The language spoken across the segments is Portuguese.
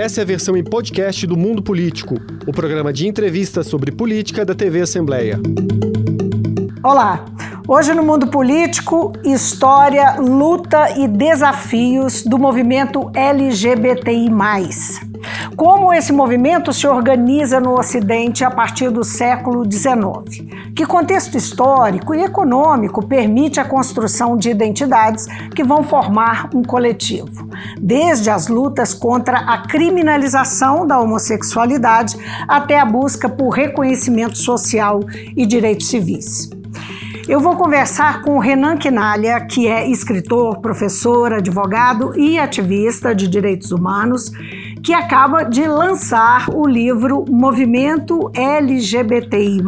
Essa é a versão em podcast do Mundo Político, o programa de entrevistas sobre política da TV Assembleia. Olá! Hoje no mundo político, história, luta e desafios do movimento LGBTI. Como esse movimento se organiza no Ocidente a partir do século XIX? Que contexto histórico e econômico permite a construção de identidades que vão formar um coletivo? Desde as lutas contra a criminalização da homossexualidade até a busca por reconhecimento social e direitos civis. Eu vou conversar com Renan Quinalha, que é escritor, professor, advogado e ativista de direitos humanos, que acaba de lançar o livro Movimento LGBTI,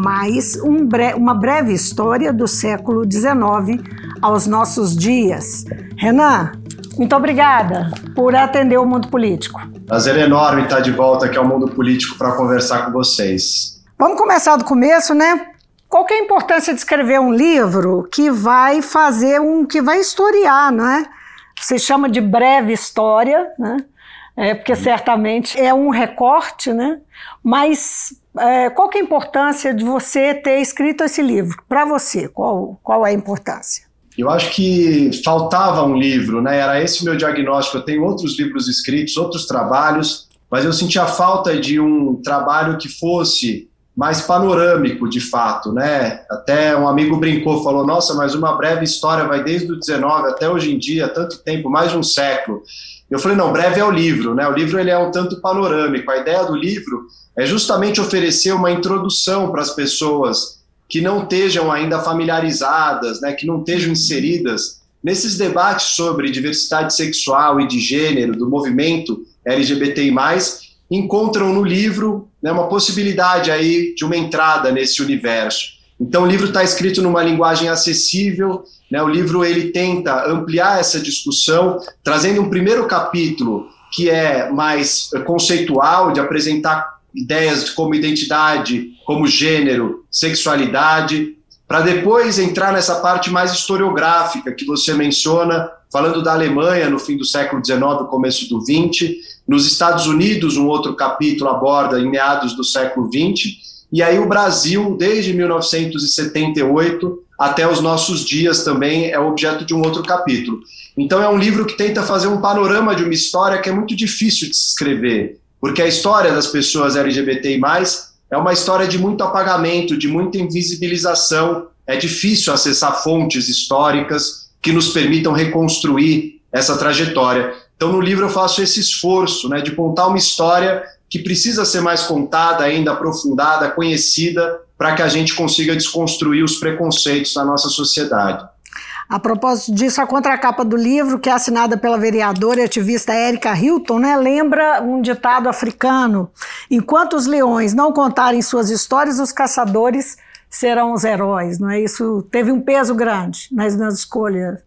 um bre uma breve história do século XIX aos nossos dias. Renan, muito obrigada por atender o mundo político. Prazer enorme estar de volta aqui ao mundo político para conversar com vocês. Vamos começar do começo, né? Qual que é a importância de escrever um livro que vai fazer um que vai historiar, não é? Se chama de breve história, né? É, porque certamente é um recorte, né? Mas é, qual que é a importância de você ter escrito esse livro? Para você, qual, qual é a importância? Eu acho que faltava um livro, né? Era esse o meu diagnóstico. Eu tenho outros livros escritos, outros trabalhos, mas eu sentia falta de um trabalho que fosse mais panorâmico, de fato, né? Até um amigo brincou, falou: Nossa, mas uma breve história vai desde o 19 até hoje em dia, tanto tempo, mais de um século. Eu falei: Não, breve é o livro, né? O livro ele é um tanto panorâmico. A ideia do livro é justamente oferecer uma introdução para as pessoas que não estejam ainda familiarizadas, né? Que não estejam inseridas nesses debates sobre diversidade sexual e de gênero do movimento LGBTI+, encontram no livro né, uma possibilidade aí de uma entrada nesse universo. Então o livro está escrito numa linguagem acessível, né, o livro ele tenta ampliar essa discussão, trazendo um primeiro capítulo que é mais conceitual, de apresentar ideias como identidade, como gênero, sexualidade, para depois entrar nessa parte mais historiográfica que você menciona, falando da Alemanha no fim do século XIX, começo do XX, nos Estados Unidos, um outro capítulo aborda em meados do século XX, e aí o Brasil, desde 1978 até os nossos dias também, é objeto de um outro capítulo. Então é um livro que tenta fazer um panorama de uma história que é muito difícil de se escrever, porque a história das pessoas LGBTI+, é uma história de muito apagamento, de muita invisibilização, é difícil acessar fontes históricas que nos permitam reconstruir essa trajetória. Então, no livro eu faço esse esforço né, de contar uma história que precisa ser mais contada, ainda aprofundada, conhecida, para que a gente consiga desconstruir os preconceitos da nossa sociedade. A propósito disso, a contracapa do livro, que é assinada pela vereadora e ativista Érica Hilton, né, lembra um ditado africano: enquanto os leões não contarem suas histórias, os caçadores serão os heróis. Não é? Isso teve um peso grande nas, nas escolhas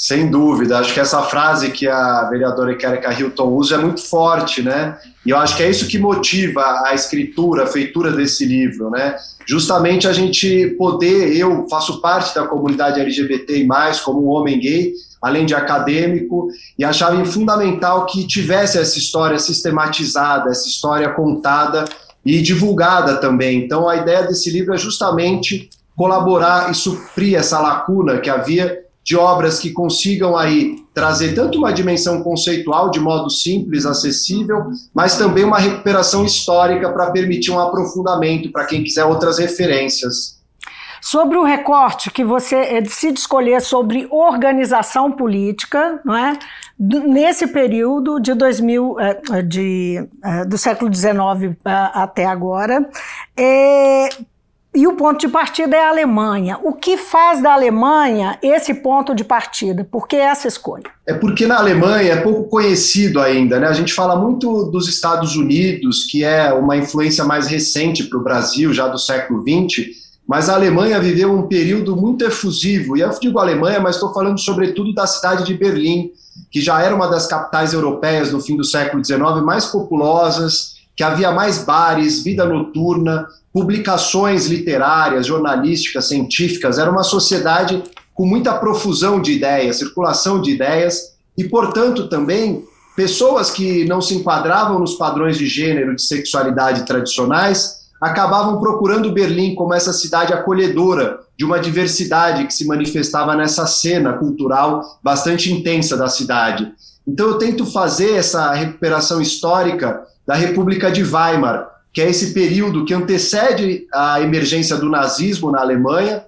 sem dúvida, acho que essa frase que a vereadora Erika Hilton usa é muito forte, né? E eu acho que é isso que motiva a escritura, a feitura desse livro, né? Justamente a gente poder, eu faço parte da comunidade LGBT mais como um homem gay, além de acadêmico, e achava fundamental que tivesse essa história sistematizada, essa história contada e divulgada também. Então a ideia desse livro é justamente colaborar e suprir essa lacuna que havia de obras que consigam aí trazer tanto uma dimensão conceitual de modo simples, acessível, mas também uma recuperação histórica para permitir um aprofundamento para quem quiser outras referências. Sobre o recorte que você eh, decide escolher sobre organização política, não é? nesse período de 2000, eh, de, eh, do século XIX até agora, é, e o ponto de partida é a Alemanha. O que faz da Alemanha esse ponto de partida? Por que essa escolha? É porque na Alemanha é pouco conhecido ainda, né? A gente fala muito dos Estados Unidos, que é uma influência mais recente para o Brasil, já do século XX, mas a Alemanha viveu um período muito efusivo. E eu digo Alemanha, mas estou falando sobretudo da cidade de Berlim, que já era uma das capitais europeias no fim do século XIX mais populosas, que havia mais bares, vida noturna, publicações literárias, jornalísticas, científicas, era uma sociedade com muita profusão de ideias, circulação de ideias, e, portanto, também pessoas que não se enquadravam nos padrões de gênero, de sexualidade tradicionais, acabavam procurando Berlim como essa cidade acolhedora de uma diversidade que se manifestava nessa cena cultural bastante intensa da cidade. Então eu tento fazer essa recuperação histórica da República de Weimar, que é esse período que antecede a emergência do nazismo na Alemanha,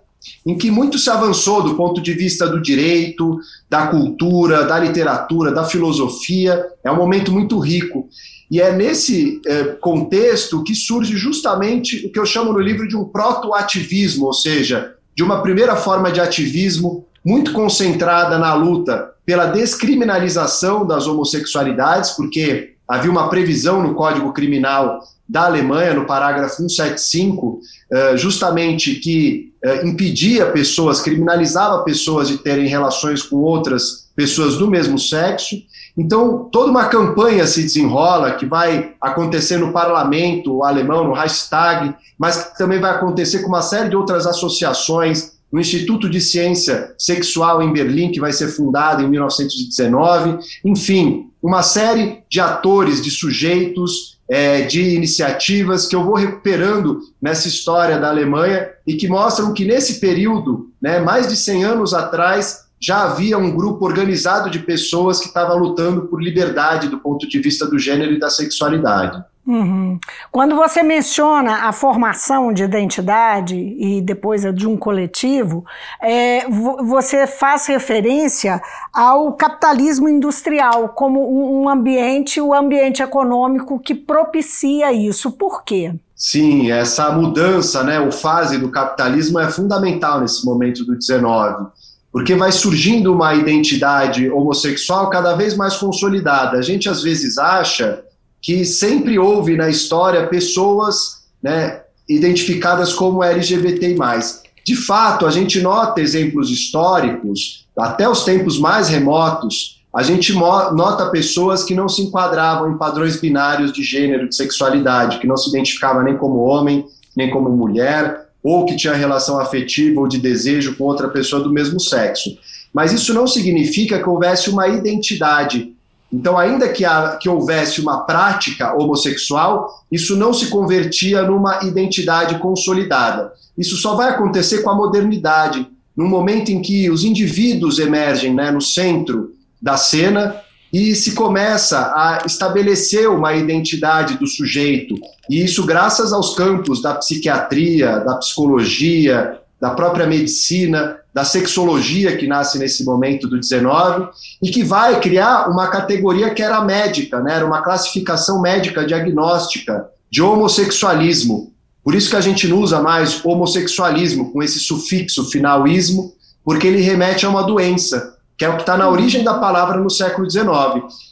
em que muito se avançou do ponto de vista do direito, da cultura, da literatura, da filosofia. É um momento muito rico. E é nesse eh, contexto que surge justamente o que eu chamo no livro de um proto-ativismo, ou seja, de uma primeira forma de ativismo muito concentrada na luta pela descriminalização das homossexualidades, porque havia uma previsão no Código Criminal da Alemanha, no parágrafo 175, eh, justamente que eh, impedia pessoas, criminalizava pessoas de terem relações com outras pessoas do mesmo sexo. Então, toda uma campanha se desenrola que vai acontecer no parlamento alemão, no Reichstag, mas que também vai acontecer com uma série de outras associações, no Instituto de Ciência Sexual em Berlim, que vai ser fundado em 1919, enfim, uma série de atores, de sujeitos, é, de iniciativas que eu vou recuperando nessa história da Alemanha e que mostram que nesse período, né, mais de 100 anos atrás, já havia um grupo organizado de pessoas que estava lutando por liberdade do ponto de vista do gênero e da sexualidade. Uhum. Quando você menciona a formação de identidade e depois a de um coletivo, é, você faz referência ao capitalismo industrial como um ambiente, o ambiente econômico que propicia isso. Por quê? Sim, essa mudança, né, o fase do capitalismo é fundamental nesse momento do 19 porque vai surgindo uma identidade homossexual cada vez mais consolidada. A gente às vezes acha que sempre houve na história pessoas né, identificadas como LGBTI+. De fato, a gente nota exemplos históricos, até os tempos mais remotos, a gente nota pessoas que não se enquadravam em padrões binários de gênero, de sexualidade, que não se identificavam nem como homem, nem como mulher, ou que tinha relação afetiva ou de desejo com outra pessoa do mesmo sexo. Mas isso não significa que houvesse uma identidade então, ainda que, a, que houvesse uma prática homossexual, isso não se convertia numa identidade consolidada. Isso só vai acontecer com a modernidade, num momento em que os indivíduos emergem né, no centro da cena e se começa a estabelecer uma identidade do sujeito. E isso graças aos campos da psiquiatria, da psicologia, da própria medicina, da sexologia que nasce nesse momento do 19 e que vai criar uma categoria que era médica, né? era uma classificação médica diagnóstica de homossexualismo. Por isso que a gente não usa mais homossexualismo com esse sufixo finalismo, porque ele remete a uma doença, que é o que está na origem da palavra no século XIX.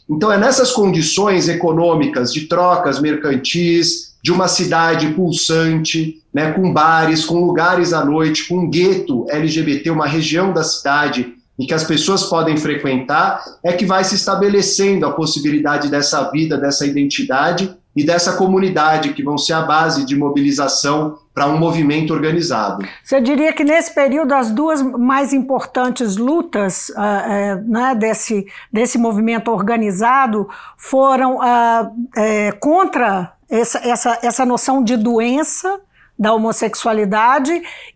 Então é nessas condições econômicas de trocas mercantis, de uma cidade pulsante, né, com bares, com lugares à noite, com um gueto LGBT, uma região da cidade em que as pessoas podem frequentar, é que vai se estabelecendo a possibilidade dessa vida, dessa identidade e dessa comunidade que vão ser a base de mobilização para um movimento organizado. Você diria que nesse período as duas mais importantes lutas uh, uh, né, desse, desse movimento organizado foram uh, contra essa, essa, essa noção de doença da homossexualidade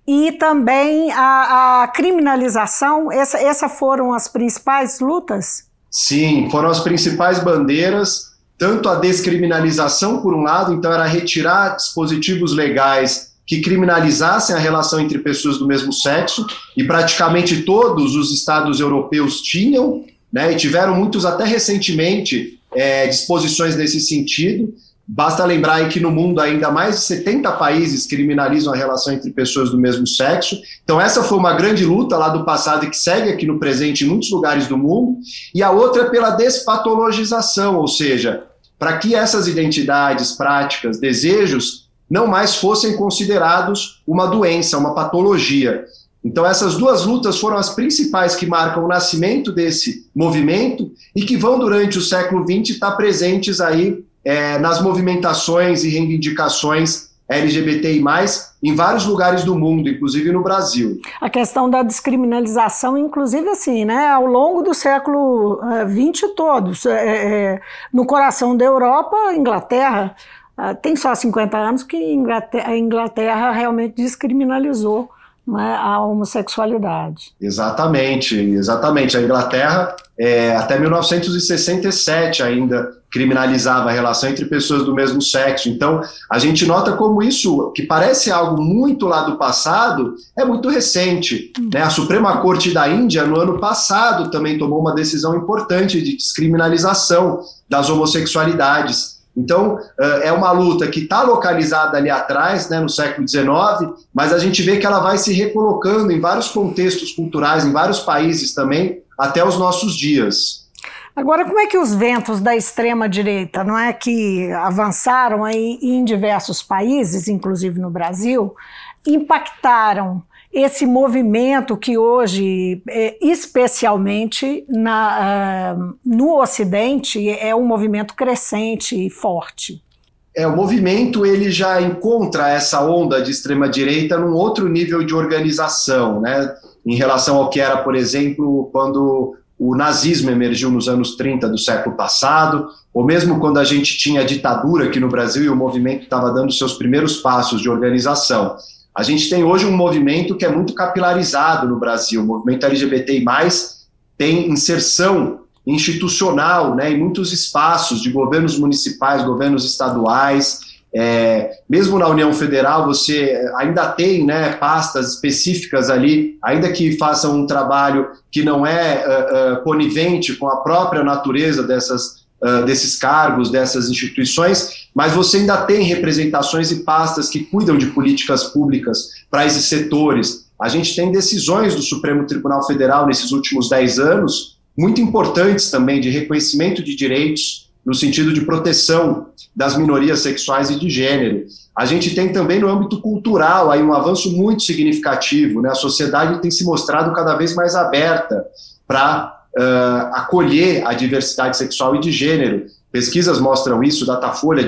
e também a, a criminalização. Essa, essas foram as principais lutas? Sim, foram as principais bandeiras, tanto a descriminalização, por um lado, então era retirar dispositivos legais que criminalizassem a relação entre pessoas do mesmo sexo, e praticamente todos os estados europeus tinham, né, e tiveram muitos até recentemente é, disposições nesse sentido. Basta lembrar que no mundo ainda mais de 70 países criminalizam a relação entre pessoas do mesmo sexo. Então essa foi uma grande luta lá do passado e que segue aqui no presente em muitos lugares do mundo. E a outra é pela despatologização, ou seja, para que essas identidades, práticas, desejos não mais fossem considerados uma doença, uma patologia. Então, essas duas lutas foram as principais que marcam o nascimento desse movimento e que vão, durante o século XX, estar presentes aí é, nas movimentações e reivindicações LGBTI+, em vários lugares do mundo, inclusive no Brasil. A questão da descriminalização, inclusive assim, né, ao longo do século XX uh, todos, é, é, no coração da Europa, Inglaterra, uh, tem só 50 anos que Inglaterra, a Inglaterra realmente descriminalizou né, a homossexualidade. Exatamente, exatamente. A Inglaterra, é, até 1967 ainda, criminalizava a relação entre pessoas do mesmo sexo. Então, a gente nota como isso, que parece algo muito lá do passado, é muito recente. Né? A Suprema Corte da Índia, no ano passado, também tomou uma decisão importante de descriminalização das homossexualidades. Então, é uma luta que está localizada ali atrás, né, no século XIX, mas a gente vê que ela vai se recolocando em vários contextos culturais, em vários países também, até os nossos dias. Agora, como é que os ventos da extrema-direita, não é que avançaram aí em diversos países, inclusive no Brasil, impactaram esse movimento que hoje, é, especialmente na, uh, no Ocidente, é um movimento crescente e forte. É, o movimento ele já encontra essa onda de extrema direita num outro nível de organização, né? Em relação ao que era, por exemplo, quando o nazismo emergiu nos anos 30 do século passado, ou mesmo quando a gente tinha a ditadura aqui no Brasil e o movimento estava dando seus primeiros passos de organização. A gente tem hoje um movimento que é muito capilarizado no Brasil, o movimento LGBTI+, tem inserção institucional né, em muitos espaços de governos municipais, governos estaduais, é, mesmo na União Federal, você ainda tem né, pastas específicas ali, ainda que façam um trabalho que não é uh, uh, conivente com a própria natureza dessas uh, desses cargos, dessas instituições, mas você ainda tem representações e pastas que cuidam de políticas públicas para esses setores. A gente tem decisões do Supremo Tribunal Federal nesses últimos dez anos, muito importantes também, de reconhecimento de direitos, no sentido de proteção das minorias sexuais e de gênero. A gente tem também no âmbito cultural aí um avanço muito significativo, né? A sociedade tem se mostrado cada vez mais aberta para uh, acolher a diversidade sexual e de gênero. Pesquisas mostram isso, Datafolha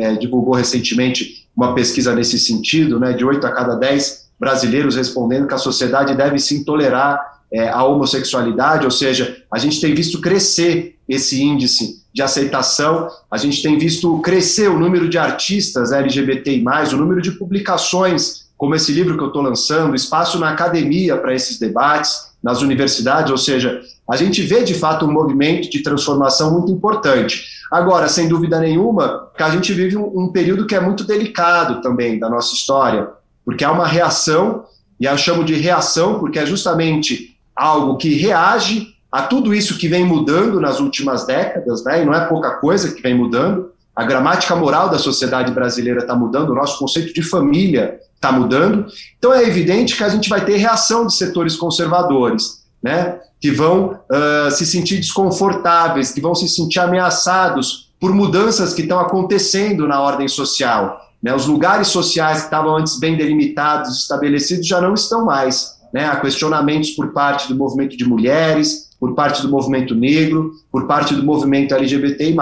é, divulgou recentemente uma pesquisa nesse sentido, né, de 8 a cada 10 brasileiros respondendo que a sociedade deve sim tolerar é, a homossexualidade, ou seja, a gente tem visto crescer esse índice de aceitação, a gente tem visto crescer o número de artistas LGBTI+, o número de publicações, como esse livro que eu estou lançando, espaço na academia para esses debates, nas universidades, ou seja, a gente vê de fato um movimento de transformação muito importante. Agora, sem dúvida nenhuma, que a gente vive um, um período que é muito delicado também da nossa história, porque há uma reação, e eu chamo de reação porque é justamente algo que reage a tudo isso que vem mudando nas últimas décadas, né, e não é pouca coisa que vem mudando. A gramática moral da sociedade brasileira está mudando, o nosso conceito de família está mudando. Então é evidente que a gente vai ter reação de setores conservadores, né? Que vão uh, se sentir desconfortáveis, que vão se sentir ameaçados por mudanças que estão acontecendo na ordem social. Né? Os lugares sociais que estavam antes bem delimitados, estabelecidos, já não estão mais. Né? Há questionamentos por parte do movimento de mulheres, por parte do movimento negro, por parte do movimento LGBTI.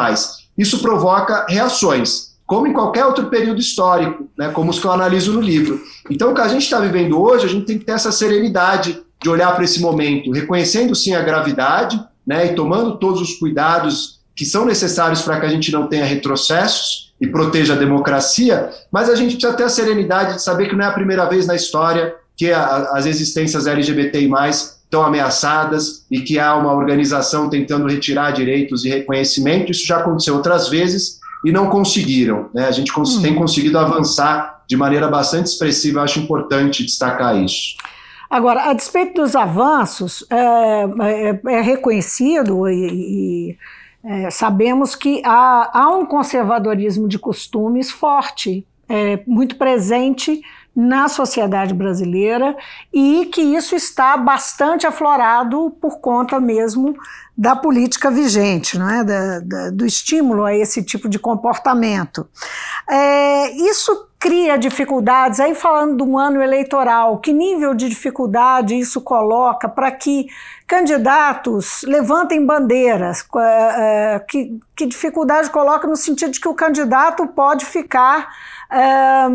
Isso provoca reações como em qualquer outro período histórico, né, como os que eu analiso no livro. Então, o que a gente está vivendo hoje, a gente tem que ter essa serenidade de olhar para esse momento, reconhecendo sim a gravidade né, e tomando todos os cuidados que são necessários para que a gente não tenha retrocessos e proteja a democracia, mas a gente precisa ter a serenidade de saber que não é a primeira vez na história que a, as existências LGBTI+, estão ameaçadas e que há uma organização tentando retirar direitos e reconhecimento. Isso já aconteceu outras vezes e não conseguiram. Né? A gente cons hum. tem conseguido avançar de maneira bastante expressiva, acho importante destacar isso. Agora, a despeito dos avanços, é, é, é reconhecido e, e é, sabemos que há, há, um conservadorismo de costumes forte, é, muito presente na sociedade brasileira e que isso está bastante aflorado por conta mesmo da política vigente, não é? Da, da, do estímulo a esse tipo de comportamento. É, isso cria dificuldades, aí falando do ano eleitoral, que nível de dificuldade isso coloca para que candidatos levantem bandeiras? É, que, que, dificuldade coloca no sentido de que o candidato pode ficar, é,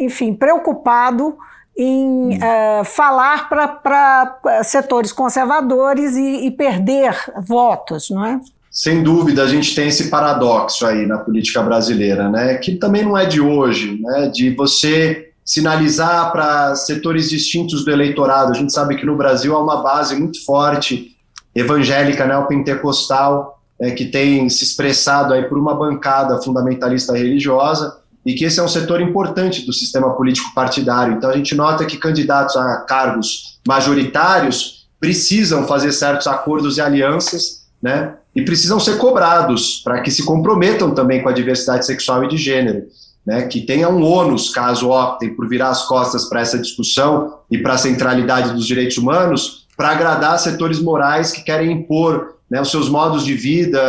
enfim, preocupado em uh, falar para setores conservadores e, e, perder votos, não é? Sem dúvida, a gente tem esse paradoxo aí na política brasileira, né? Que também não é de hoje, né? De você sinalizar para setores distintos do eleitorado. A gente sabe que no Brasil há uma base muito forte evangélica, né, que tem se expressado aí por uma bancada fundamentalista religiosa e que esse é um setor importante do sistema político partidário. Então a gente nota que candidatos a cargos majoritários precisam fazer certos acordos e alianças né? E precisam ser cobrados para que se comprometam também com a diversidade sexual e de gênero, né? Que tenha um ônus caso optem por virar as costas para essa discussão e para a centralidade dos direitos humanos, para agradar setores morais que querem impor né, os seus modos de vida,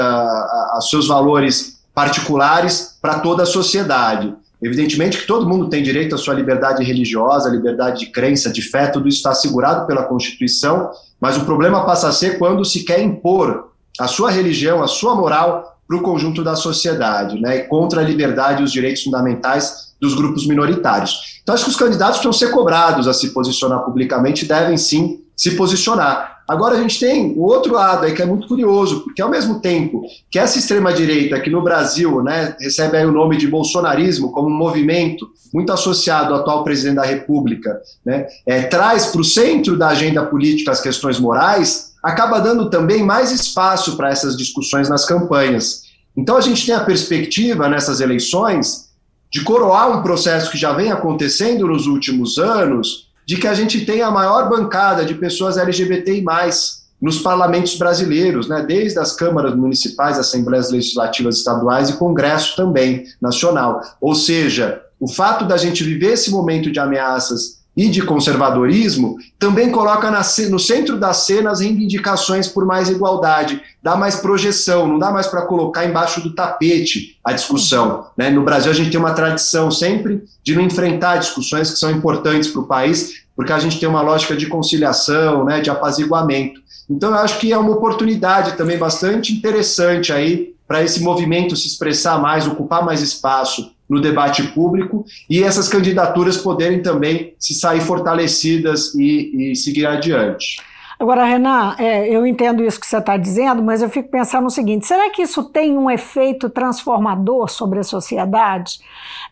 os seus valores particulares para toda a sociedade. Evidentemente que todo mundo tem direito à sua liberdade religiosa, liberdade de crença, de fé, tudo isso está assegurado pela Constituição, mas o problema passa a ser quando se quer impor a sua religião, a sua moral para o conjunto da sociedade, né, contra a liberdade e os direitos fundamentais dos grupos minoritários. Então, acho que os candidatos precisam ser cobrados a se posicionar publicamente, devem sim se posicionar. Agora, a gente tem o outro lado aí que é muito curioso, porque ao mesmo tempo que essa extrema-direita, que no Brasil né, recebe aí o nome de bolsonarismo como um movimento muito associado ao atual presidente da República, né, é, traz para o centro da agenda política as questões morais, acaba dando também mais espaço para essas discussões nas campanhas. Então a gente tem a perspectiva nessas eleições de coroar um processo que já vem acontecendo nos últimos anos, de que a gente tem a maior bancada de pessoas LGBTI+, nos parlamentos brasileiros, né, desde as câmaras municipais, assembleias legislativas estaduais e congresso também nacional. Ou seja, o fato da gente viver esse momento de ameaças e de conservadorismo, também coloca na, no centro das cenas reivindicações por mais igualdade, dá mais projeção, não dá mais para colocar embaixo do tapete a discussão. Né? No Brasil, a gente tem uma tradição sempre de não enfrentar discussões que são importantes para o país, porque a gente tem uma lógica de conciliação, né, de apaziguamento. Então, eu acho que é uma oportunidade também bastante interessante aí para esse movimento se expressar mais, ocupar mais espaço no debate público e essas candidaturas poderem também se sair fortalecidas e, e seguir adiante. Agora, Renan, é, eu entendo isso que você está dizendo, mas eu fico pensando no seguinte: será que isso tem um efeito transformador sobre a sociedade?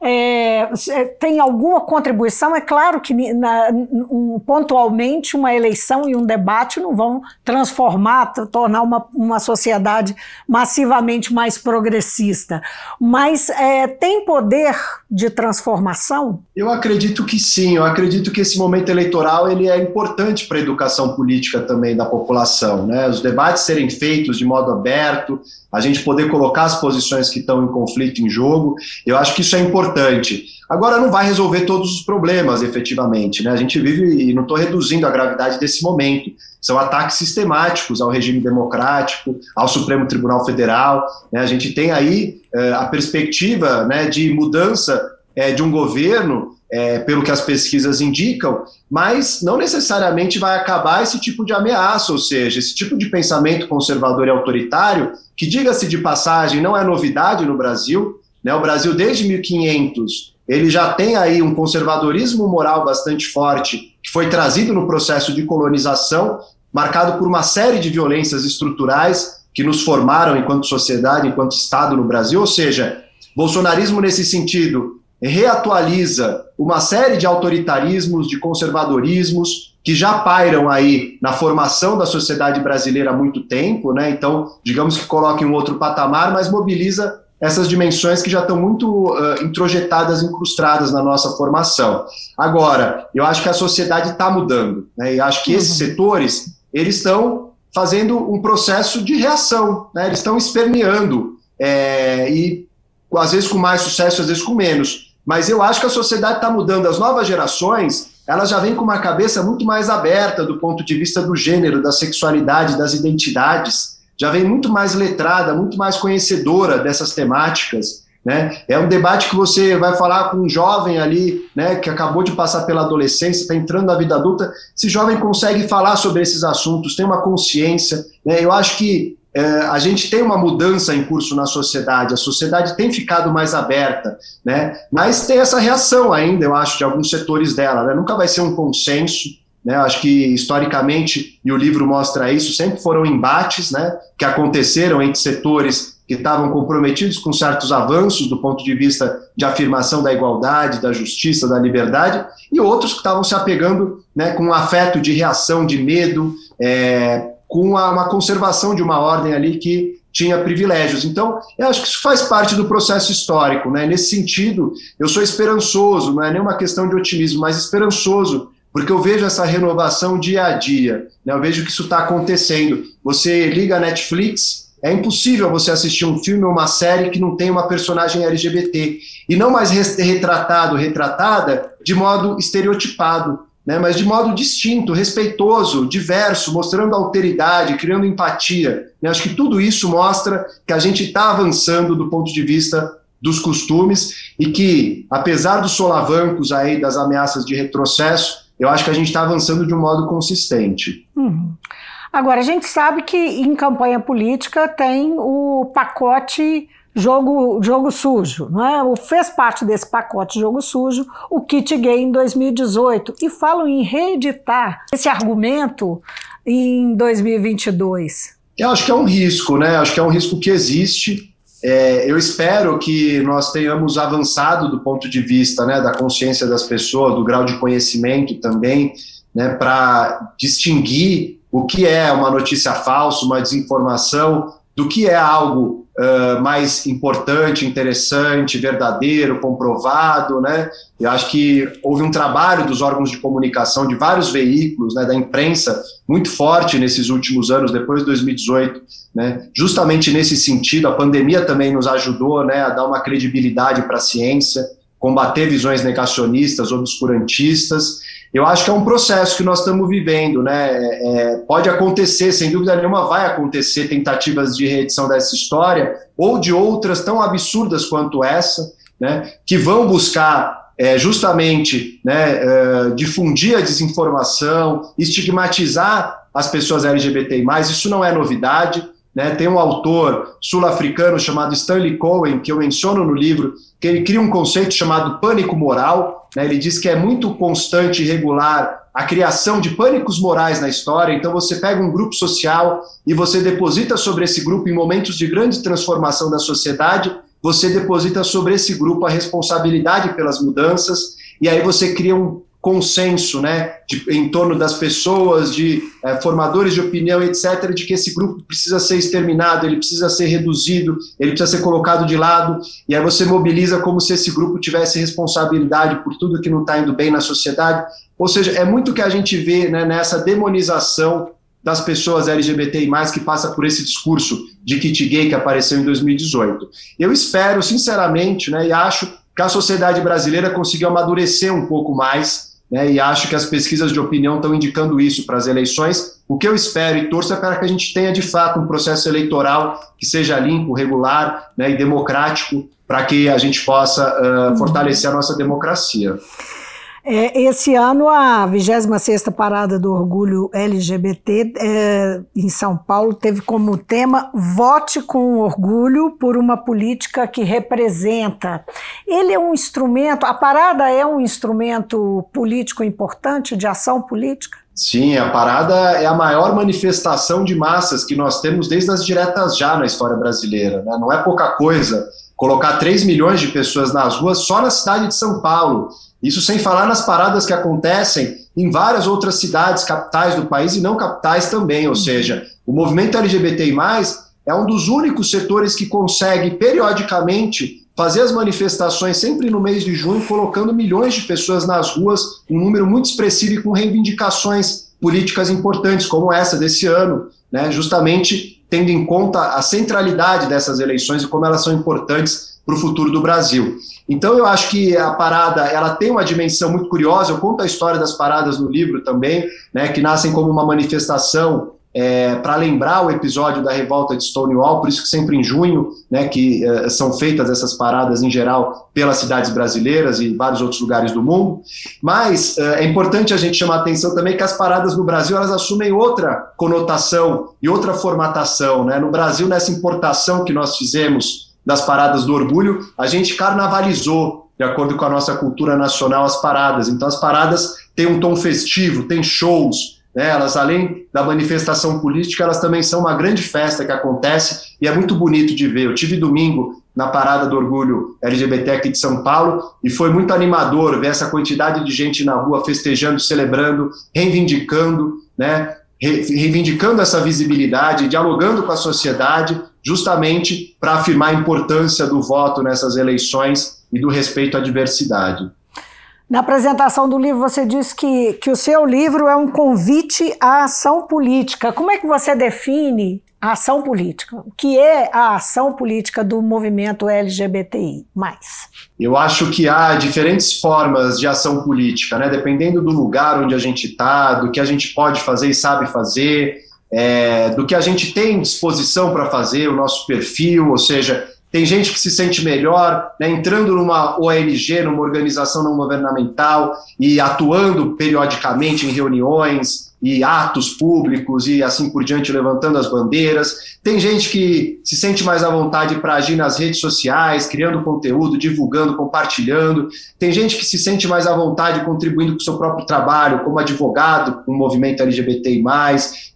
É, é tem alguma contribuição? É claro que na, um, pontualmente uma eleição e um debate não vão transformar, tornar uma, uma sociedade massivamente mais progressista, mas é, tem poder de transformação? Eu acredito que sim. Eu acredito que esse momento eleitoral ele é importante para a educação política também da população, né? Os debates serem feitos de modo aberto, a gente poder colocar as posições que estão em conflito em jogo, eu acho que isso é importante. Agora, não vai resolver todos os problemas, efetivamente, né? A gente vive, e não estou reduzindo a gravidade desse momento, são ataques sistemáticos ao regime democrático, ao Supremo Tribunal Federal, né? A gente tem aí eh, a perspectiva né, de mudança eh, de um governo é, pelo que as pesquisas indicam, mas não necessariamente vai acabar esse tipo de ameaça, ou seja, esse tipo de pensamento conservador e autoritário, que, diga-se de passagem, não é novidade no Brasil. Né? O Brasil, desde 1500, ele já tem aí um conservadorismo moral bastante forte, que foi trazido no processo de colonização, marcado por uma série de violências estruturais que nos formaram enquanto sociedade, enquanto Estado no Brasil, ou seja, bolsonarismo nesse sentido reatualiza uma série de autoritarismos, de conservadorismos que já pairam aí na formação da sociedade brasileira há muito tempo, né? Então, digamos que coloca em um outro patamar, mas mobiliza essas dimensões que já estão muito uh, introjetadas, incrustadas na nossa formação. Agora, eu acho que a sociedade está mudando, né? E acho que esses uhum. setores eles estão fazendo um processo de reação, né? Eles estão esperneando é, e às vezes com mais sucesso, às vezes com menos mas eu acho que a sociedade está mudando. As novas gerações, elas já vêm com uma cabeça muito mais aberta do ponto de vista do gênero, da sexualidade, das identidades. Já vem muito mais letrada, muito mais conhecedora dessas temáticas. Né? É um debate que você vai falar com um jovem ali, né, que acabou de passar pela adolescência, está entrando na vida adulta. Esse jovem consegue falar sobre esses assuntos, tem uma consciência. Né? Eu acho que é, a gente tem uma mudança em curso na sociedade, a sociedade tem ficado mais aberta, né? mas tem essa reação ainda, eu acho, de alguns setores dela. Né? Nunca vai ser um consenso, né? Acho que historicamente, e o livro mostra isso, sempre foram embates né, que aconteceram entre setores que estavam comprometidos com certos avanços do ponto de vista de afirmação da igualdade, da justiça, da liberdade, e outros que estavam se apegando né, com um afeto de reação, de medo, é, com uma, conservação de uma ordem ali que tinha privilégios. Então, eu acho que isso faz parte do processo histórico. Né? Nesse sentido, eu sou esperançoso, não é nenhuma questão de otimismo, mas esperançoso porque eu vejo essa renovação dia a dia, né? eu vejo que isso está acontecendo. Você liga a Netflix, é impossível você assistir um filme ou uma série que não tem uma personagem LGBT, e não mais retratado, retratada de modo estereotipado, né? mas de modo distinto, respeitoso, diverso, mostrando alteridade, criando empatia. Né? Acho que tudo isso mostra que a gente está avançando do ponto de vista dos costumes e que, apesar dos solavancos aí das ameaças de retrocesso, eu acho que a gente está avançando de um modo consistente. Uhum. Agora, a gente sabe que em campanha política tem o pacote jogo, jogo sujo, não é? Fez parte desse pacote jogo sujo o kit gay em 2018 e falam em reeditar esse argumento em 2022. Eu acho que é um risco, né? Acho que é um risco que existe. É, eu espero que nós tenhamos avançado do ponto de vista né, da consciência das pessoas, do grau de conhecimento também, né, para distinguir o que é uma notícia falsa, uma desinformação, do que é algo mais importante, interessante, verdadeiro, comprovado, né? Eu acho que houve um trabalho dos órgãos de comunicação, de vários veículos, né, da imprensa, muito forte nesses últimos anos, depois de 2018, né? Justamente nesse sentido, a pandemia também nos ajudou, né, a dar uma credibilidade para a ciência, combater visões negacionistas, obscurantistas, eu acho que é um processo que nós estamos vivendo, né? É, é, pode acontecer, sem dúvida nenhuma, vai acontecer tentativas de reedição dessa história ou de outras tão absurdas quanto essa, né? Que vão buscar é, justamente né, é, difundir a desinformação, estigmatizar as pessoas LGBTI+. Isso não é novidade. Né, tem um autor sul-africano chamado Stanley Cohen, que eu menciono no livro, que ele cria um conceito chamado pânico moral. Né, ele diz que é muito constante e regular a criação de pânicos morais na história. Então, você pega um grupo social e você deposita sobre esse grupo, em momentos de grande transformação da sociedade, você deposita sobre esse grupo a responsabilidade pelas mudanças, e aí você cria um consenso né, de, em torno das pessoas, de é, formadores de opinião, etc., de que esse grupo precisa ser exterminado, ele precisa ser reduzido, ele precisa ser colocado de lado, e aí você mobiliza como se esse grupo tivesse responsabilidade por tudo que não está indo bem na sociedade. Ou seja, é muito que a gente vê né, nessa demonização das pessoas LGBTI+, que passa por esse discurso de kit gay que apareceu em 2018. Eu espero, sinceramente, né, e acho que a sociedade brasileira conseguiu amadurecer um pouco mais né, e acho que as pesquisas de opinião estão indicando isso para as eleições. O que eu espero e torço é para que a gente tenha, de fato, um processo eleitoral que seja limpo, regular né, e democrático, para que a gente possa uh, fortalecer a nossa democracia. É, esse ano, a 26ª Parada do Orgulho LGBT é, em São Paulo teve como tema Vote com Orgulho por uma política que representa. Ele é um instrumento, a parada é um instrumento político importante, de ação política? Sim, a parada é a maior manifestação de massas que nós temos desde as diretas já na história brasileira. Né? Não é pouca coisa colocar 3 milhões de pessoas nas ruas só na cidade de São Paulo isso sem falar nas paradas que acontecem em várias outras cidades, capitais do país e não capitais também. Ou seja, o movimento LGBTI, é um dos únicos setores que consegue periodicamente fazer as manifestações sempre no mês de junho, colocando milhões de pessoas nas ruas, um número muito expressivo e com reivindicações políticas importantes, como essa desse ano, né, justamente tendo em conta a centralidade dessas eleições e como elas são importantes para o futuro do Brasil. Então eu acho que a parada ela tem uma dimensão muito curiosa. Eu conto a história das paradas no livro também, né, que nascem como uma manifestação é, para lembrar o episódio da revolta de Stonewall, por isso que sempre em junho, né, que é, são feitas essas paradas em geral pelas cidades brasileiras e vários outros lugares do mundo. Mas é, é importante a gente chamar a atenção também que as paradas no Brasil elas assumem outra conotação e outra formatação. Né? No Brasil, nessa importação que nós fizemos das paradas do orgulho, a gente carnavalizou de acordo com a nossa cultura nacional, as paradas. Então, as paradas têm um tom festivo, tem shows, né? Elas, além da manifestação política, elas também são uma grande festa que acontece e é muito bonito de ver. Eu tive domingo na Parada do Orgulho LGBT aqui de São Paulo e foi muito animador ver essa quantidade de gente na rua festejando, celebrando, reivindicando, né? reivindicando essa visibilidade, dialogando com a sociedade, justamente para afirmar a importância do voto nessas eleições e do respeito à diversidade. Na apresentação do livro, você disse que, que o seu livro é um convite à ação política. Como é que você define a ação política? O que é a ação política do movimento LGBTI? Eu acho que há diferentes formas de ação política, né? dependendo do lugar onde a gente está, do que a gente pode fazer e sabe fazer, é, do que a gente tem disposição para fazer, o nosso perfil, ou seja, tem gente que se sente melhor né, entrando numa ONG, numa organização não governamental e atuando periodicamente em reuniões e atos públicos e assim por diante, levantando as bandeiras. Tem gente que se sente mais à vontade para agir nas redes sociais, criando conteúdo, divulgando, compartilhando. Tem gente que se sente mais à vontade contribuindo com o seu próprio trabalho, como advogado com o movimento LGBTI,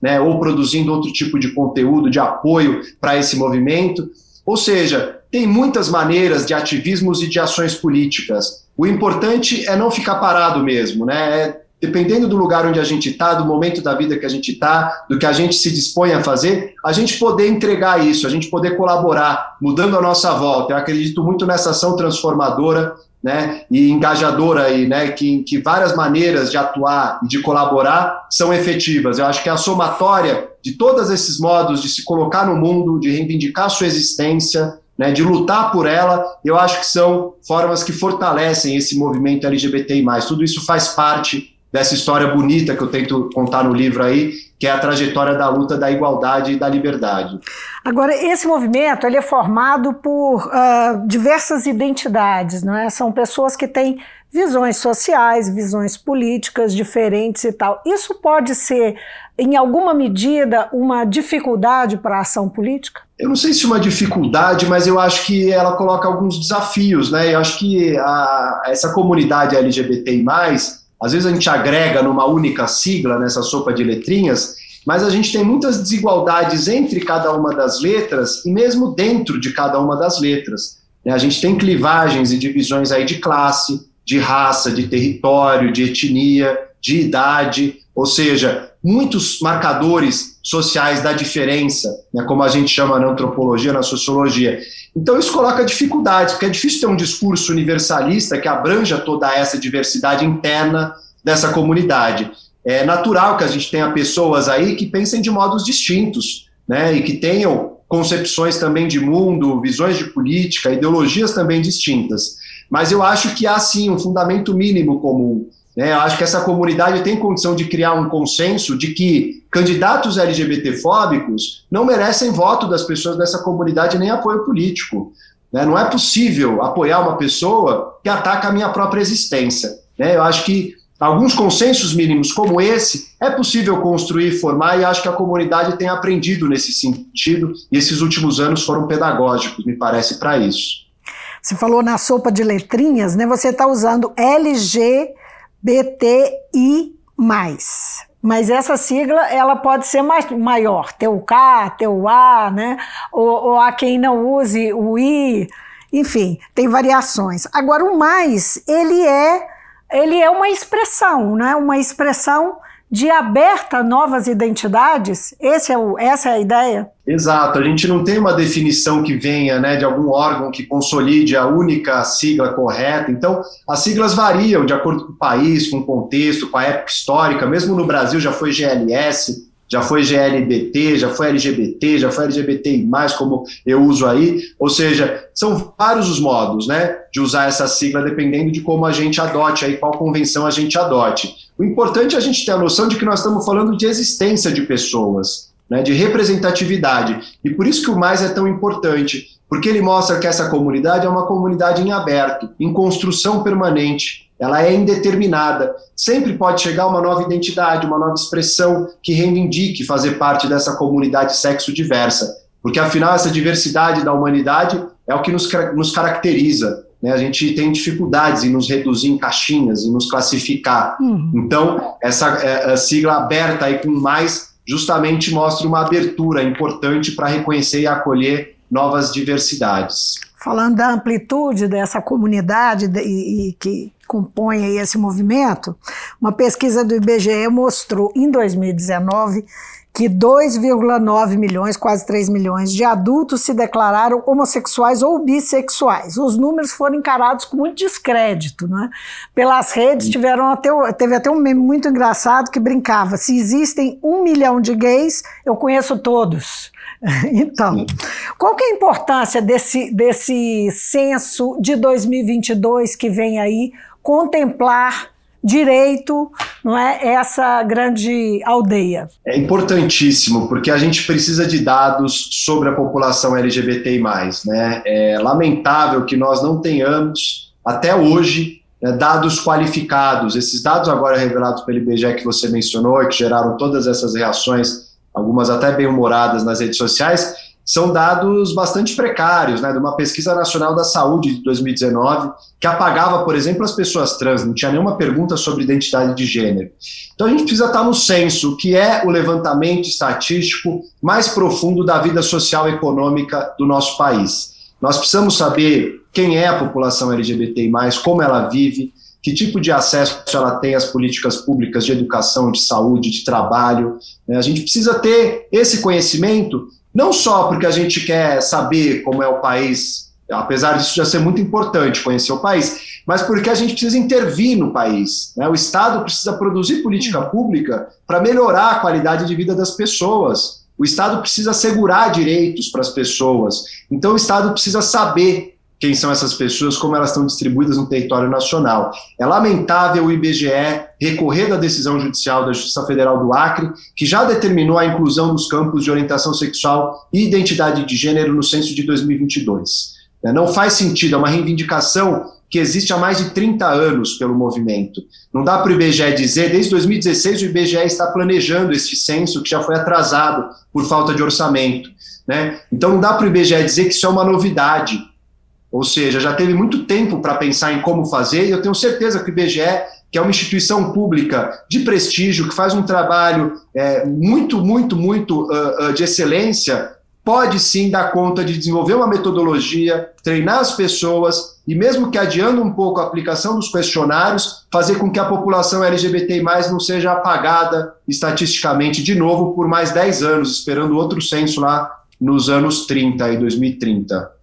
né, ou produzindo outro tipo de conteúdo de apoio para esse movimento. Ou seja, tem muitas maneiras de ativismos e de ações políticas. O importante é não ficar parado mesmo, né? É, dependendo do lugar onde a gente está, do momento da vida que a gente está, do que a gente se dispõe a fazer, a gente poder entregar isso, a gente poder colaborar, mudando a nossa volta. Eu acredito muito nessa ação transformadora né, e engajadora aí, né, que, que várias maneiras de atuar e de colaborar são efetivas. Eu acho que a somatória de todos esses modos de se colocar no mundo, de reivindicar sua existência, né, de lutar por ela, eu acho que são formas que fortalecem esse movimento LGBTI+. Tudo isso faz parte dessa história bonita que eu tento contar no livro aí, que é a trajetória da luta da igualdade e da liberdade. Agora, esse movimento ele é formado por uh, diversas identidades, não é? São pessoas que têm visões sociais, visões políticas diferentes e tal. Isso pode ser, em alguma medida, uma dificuldade para a ação política? Eu não sei se uma dificuldade, mas eu acho que ela coloca alguns desafios, né? Eu acho que a, essa comunidade LGBTI+, às vezes a gente agrega numa única sigla, nessa sopa de letrinhas, mas a gente tem muitas desigualdades entre cada uma das letras e mesmo dentro de cada uma das letras. Né? A gente tem clivagens e divisões aí de classe, de raça, de território, de etnia, de idade, ou seja, muitos marcadores sociais da diferença, né, como a gente chama na antropologia, na sociologia. Então isso coloca dificuldades, porque é difícil ter um discurso universalista que abranja toda essa diversidade interna dessa comunidade. É natural que a gente tenha pessoas aí que pensem de modos distintos, né, e que tenham concepções também de mundo, visões de política, ideologias também distintas. Mas eu acho que há sim um fundamento mínimo comum. Né? Eu acho que essa comunidade tem condição de criar um consenso de que candidatos LGBTfóbicos não merecem voto das pessoas dessa comunidade nem apoio político. Né? Não é possível apoiar uma pessoa que ataca a minha própria existência. Né? Eu acho que alguns consensos mínimos como esse é possível construir formar, e acho que a comunidade tem aprendido nesse sentido, e esses últimos anos foram pedagógicos, me parece, para isso. Você falou na sopa de letrinhas, né? Você está usando LGBTI+. Mas essa sigla ela pode ser mais, maior, ter o K, ter o A, né? Ou, ou quem não use o I, enfim, tem variações. Agora o mais, ele é ele é uma expressão, né? Uma expressão de aberta a novas identidades? Esse é o, essa é a ideia? Exato, a gente não tem uma definição que venha né, de algum órgão que consolide a única sigla correta. Então, as siglas variam de acordo com o país, com o contexto, com a época histórica. Mesmo no Brasil já foi GLS, já foi GLBT, já foi LGBT, já foi LGBTI+, como eu uso aí, ou seja, são vários os modos, né, de usar essa sigla dependendo de como a gente adote, aí qual convenção a gente adote. O importante é a gente ter a noção de que nós estamos falando de existência de pessoas, né, de representatividade, e por isso que o mais é tão importante, porque ele mostra que essa comunidade é uma comunidade em aberto, em construção permanente, ela é indeterminada. Sempre pode chegar uma nova identidade, uma nova expressão que reivindique fazer parte dessa comunidade sexo diversa, porque afinal essa diversidade da humanidade é o que nos, nos caracteriza. Né? A gente tem dificuldades em nos reduzir em caixinhas, em nos classificar. Uhum. Então, essa é, sigla aberta aí com mais justamente mostra uma abertura importante para reconhecer e acolher novas diversidades. Falando da amplitude dessa comunidade e, e que compõe esse movimento, uma pesquisa do IBGE mostrou em 2019 que 2,9 milhões, quase 3 milhões de adultos se declararam homossexuais ou bissexuais. Os números foram encarados com muito descrédito. Né? Pelas redes tiveram até, teve até um meme muito engraçado que brincava: se existem um milhão de gays, eu conheço todos. Então, qual que é a importância desse, desse censo de 2022 que vem aí contemplar direito, não é essa grande aldeia. É importantíssimo porque a gente precisa de dados sobre a população LGBTI+, né? É lamentável que nós não tenhamos até hoje né, dados qualificados. Esses dados agora revelados pelo IBGE que você mencionou que geraram todas essas reações, algumas até bem humoradas nas redes sociais, são dados bastante precários, né, de uma pesquisa nacional da saúde de 2019, que apagava, por exemplo, as pessoas trans, não tinha nenhuma pergunta sobre identidade de gênero. Então a gente precisa estar no senso, que é o levantamento estatístico mais profundo da vida social e econômica do nosso país. Nós precisamos saber quem é a população LGBTI, como ela vive, que tipo de acesso ela tem às políticas públicas de educação, de saúde, de trabalho. Né? A gente precisa ter esse conhecimento não só porque a gente quer saber como é o país, apesar disso já ser muito importante conhecer o país, mas porque a gente precisa intervir no país. Né? O Estado precisa produzir política pública para melhorar a qualidade de vida das pessoas. O Estado precisa assegurar direitos para as pessoas. Então, o Estado precisa saber quem são essas pessoas, como elas estão distribuídas no território nacional. É lamentável o IBGE recorrer da decisão judicial da Justiça Federal do Acre, que já determinou a inclusão dos campos de orientação sexual e identidade de gênero no censo de 2022. É, não faz sentido, é uma reivindicação que existe há mais de 30 anos pelo movimento. Não dá para o IBGE dizer, desde 2016 o IBGE está planejando este censo que já foi atrasado por falta de orçamento. Né? Então não dá para o IBGE dizer que isso é uma novidade. Ou seja, já teve muito tempo para pensar em como fazer, e eu tenho certeza que o IBGE, que é uma instituição pública de prestígio, que faz um trabalho é, muito, muito, muito uh, uh, de excelência, pode sim dar conta de desenvolver uma metodologia, treinar as pessoas e, mesmo que adiando um pouco a aplicação dos questionários, fazer com que a população LGBTI não seja apagada estatisticamente de novo por mais 10 anos, esperando outro censo lá nos anos 30 e 2030.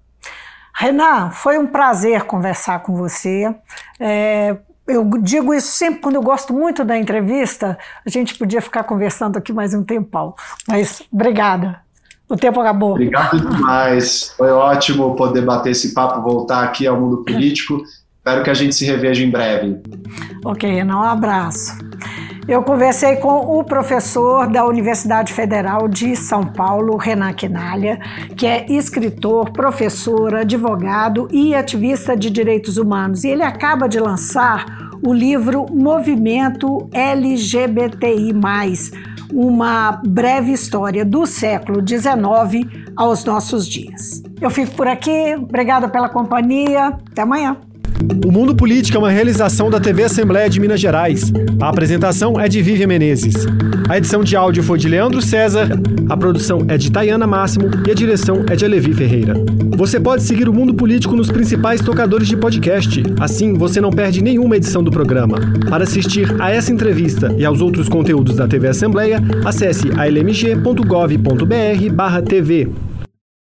Renan, foi um prazer conversar com você. É, eu digo isso sempre quando eu gosto muito da entrevista. A gente podia ficar conversando aqui mais um tempão. Mas obrigada. O tempo acabou. Obrigado demais. Foi ótimo poder bater esse papo, voltar aqui ao mundo político. Espero que a gente se reveja em breve. Ok, Renan, um abraço. Eu conversei com o professor da Universidade Federal de São Paulo, Renan Quinalha, que é escritor, professor, advogado e ativista de direitos humanos. E ele acaba de lançar o livro Movimento LGBTI, uma breve história do século XIX aos nossos dias. Eu fico por aqui, obrigada pela companhia, até amanhã. O Mundo Político é uma realização da TV Assembleia de Minas Gerais. A apresentação é de Vivian Menezes. A edição de áudio foi de Leandro César, a produção é de Tayana Máximo e a direção é de Alevi Ferreira. Você pode seguir o Mundo Político nos principais tocadores de podcast. Assim, você não perde nenhuma edição do programa. Para assistir a essa entrevista e aos outros conteúdos da TV Assembleia, acesse almg.gov.br/tv.